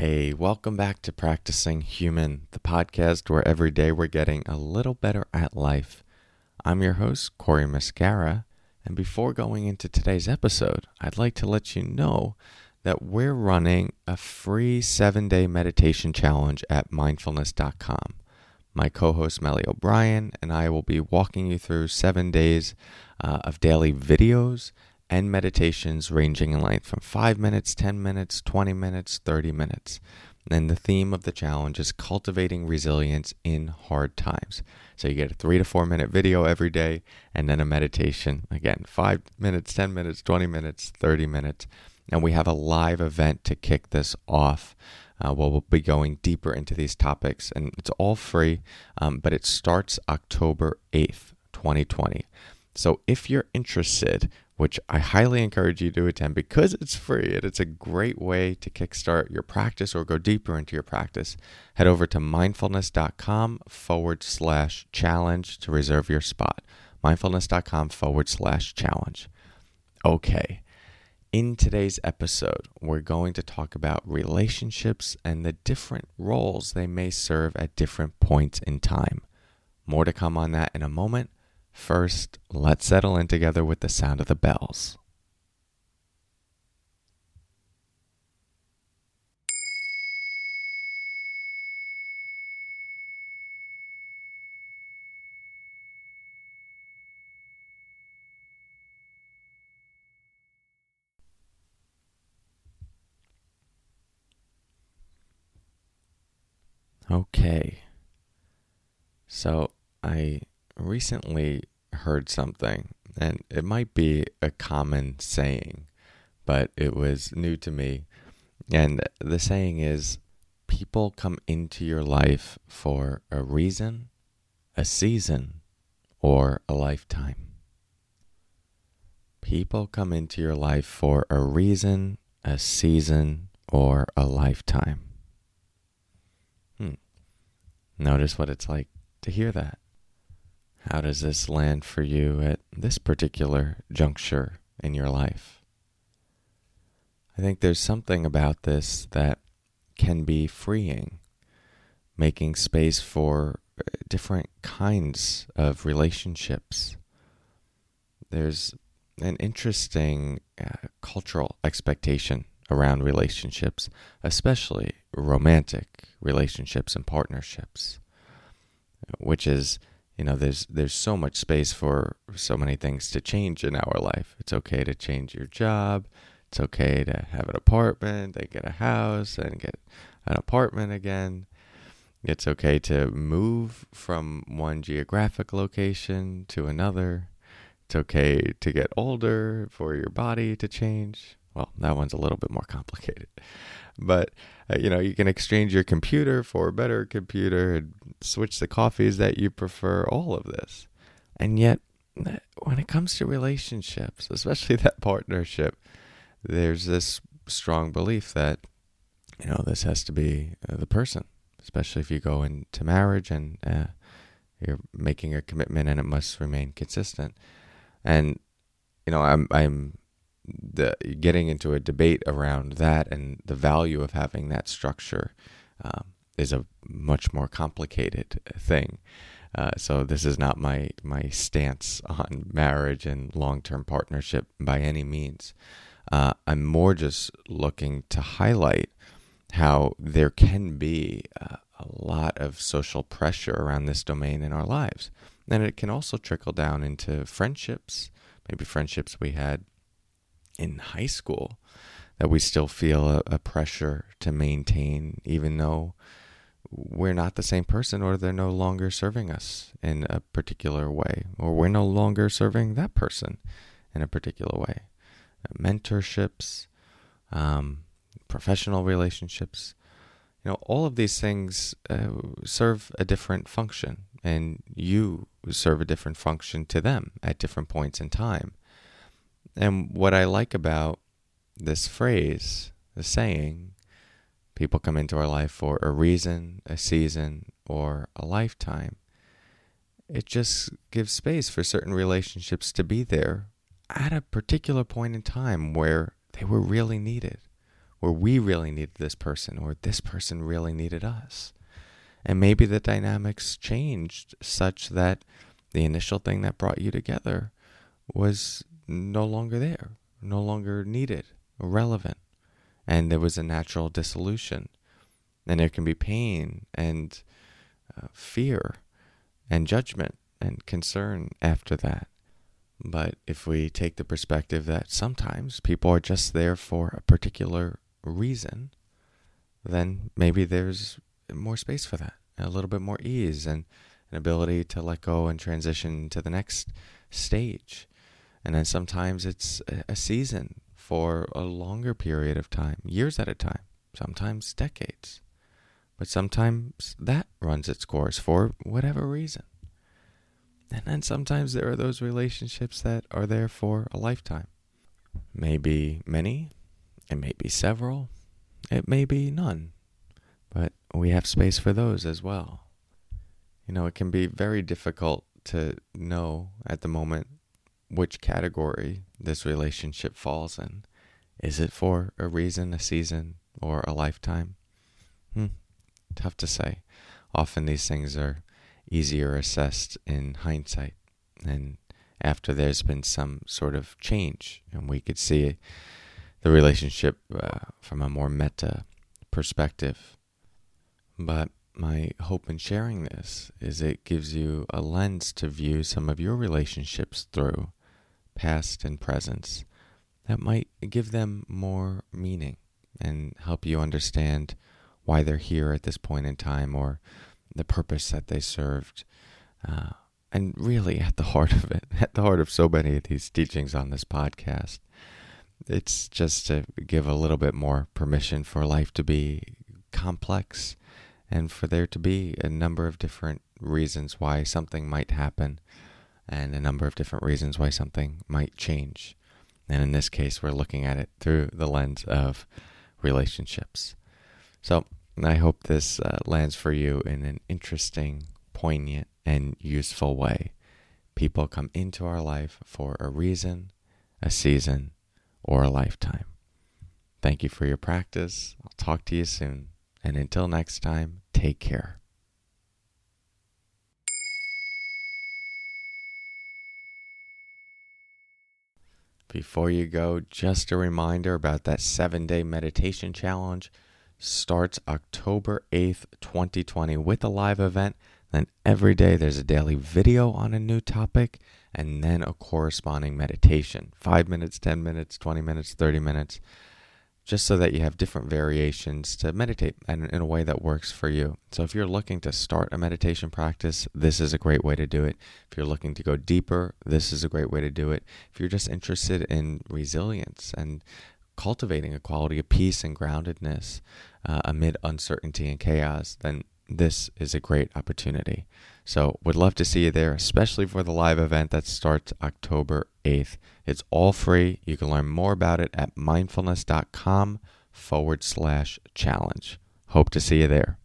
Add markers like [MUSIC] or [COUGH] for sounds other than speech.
Hey, welcome back to Practicing Human, the podcast where every day we're getting a little better at life. I'm your host, Cory Muscara, and before going into today's episode, I'd like to let you know that we're running a free seven day meditation challenge at mindfulness.com. My co host Melli O'Brien and I will be walking you through seven days uh, of daily videos and meditations ranging in length from 5 minutes, 10 minutes, 20 minutes, 30 minutes. And the theme of the challenge is cultivating resilience in hard times. So you get a three to four minute video every day and then a meditation. Again, five minutes, 10 minutes, 20 minutes, 30 minutes. And we have a live event to kick this off. Uh, where we'll be going deeper into these topics, and it's all free, um, but it starts October 8th, 2020. So if you're interested, which I highly encourage you to attend because it's free and it's a great way to kickstart your practice or go deeper into your practice. Head over to mindfulness.com forward slash challenge to reserve your spot. Mindfulness.com forward slash challenge. Okay. In today's episode, we're going to talk about relationships and the different roles they may serve at different points in time. More to come on that in a moment. First, let's settle in together with the sound of the bells. Okay. So I recently heard something, and it might be a common saying, but it was new to me. And the saying is people come into your life for a reason, a season, or a lifetime. People come into your life for a reason, a season, or a lifetime. Hmm. Notice what it's like to hear that. How does this land for you at this particular juncture in your life? I think there's something about this that can be freeing, making space for uh, different kinds of relationships. There's an interesting uh, cultural expectation around relationships, especially romantic relationships and partnerships, which is you know there's there's so much space for so many things to change in our life. It's okay to change your job. It's okay to have an apartment and get a house and get an apartment again. It's okay to move from one geographic location to another. It's okay to get older for your body to change. Well that one's a little bit more complicated. [LAUGHS] But you know you can exchange your computer for a better computer and switch the coffees that you prefer all of this. And yet uh, when it comes to relationships especially that partnership there's this strong belief that you know this has to be uh, the person especially if you go into marriage and uh, you're making a commitment and it must remain consistent. And you know i'm i'm the getting into a debate around that and the value of having that structure um, is a much more complicated thing. Uh, so this is not my my stance [LAUGHS] on marriage and long term partnership by any means. Uh, I'm more just looking to highlight how there can be uh, a lot of social pressure around this domain in our lives, and it can also trickle down into friendships, maybe friendships we had in high school that we still feel a, a, pressure to maintain, even though we're not the same person or they're no longer serving us in a particular way, or we're no longer serving that person in a particular way. Mentorships, um, professional relationships, you know, all of these things uh, serve a different function, and you serve a different function to them at different points in time. And what I like about this phrase, the saying, people come into our life for a reason, a season, or a lifetime, it just gives space for certain relationships to be there at a particular point in time where they were really needed, where we really needed this person or this person really needed us. And maybe the dynamics changed such that the initial thing that brought you together was no longer there, no longer needed, relevant. And there was a natural dissolution. And there can be pain and uh, fear and judgment and concern after that. But if we take the perspective that sometimes people are just there for a particular reason, then maybe there's more space for that, a little bit more ease and an ability to let go and transition to the next stage. And then sometimes it's a season for a longer period of time, years at a time, sometimes decades. But sometimes that runs its course for whatever reason. And then sometimes there are those relationships that are there for a lifetime. Maybe many, it may be several, it may be none. But we have space for those as well. You know, it can be very difficult to know at the moment which category this relationship falls in. Is it for a reason, a season, or a lifetime? Hmm, tough to say. Often these things are easier assessed in hindsight and after there's been some sort of change and we could see the relationship uh, from a more meta perspective. But my hope in sharing this is it gives you a lens to view some of your relationships through, past and present, that might give them more meaning and help you understand why they're here at this point in time or the purpose that they served. Uh, and really, at the heart of it, at the heart of so many of these teachings on this podcast, it's just to give a little bit more permission for life to be complex and for there to be a number of different reasons why something might happen and a number of different reasons why something might change. And in this case, we're looking at it through the lens of relationships. So I hope this uh, lands for you in an interesting, poignant, and useful way. People come into our life for a reason, a season, or a lifetime. Thank you for your practice. I'll talk to you soon. And until next time, take care. Before you go, just a reminder about that seven day meditation challenge. Starts October 8th, 2020, with a live event. Then every day there's a daily video on a new topic and then a corresponding meditation. Five minutes, 10 minutes, 20 minutes, 30 minutes just so that you have different variations to meditate in, in a way that works for you. So, if you're looking to start a meditation practice, this is a great way to do it. If you're looking to go deeper, this is a great way to do it. If you're just interested in resilience and cultivating a quality of peace and groundedness uh, amid uncertainty and chaos, then this is a great opportunity. So, would love to see you there, especially for the live event that starts October 8th. It's all free. You can learn more about it at mindfulness.com forward slash challenge. Hope to see you there.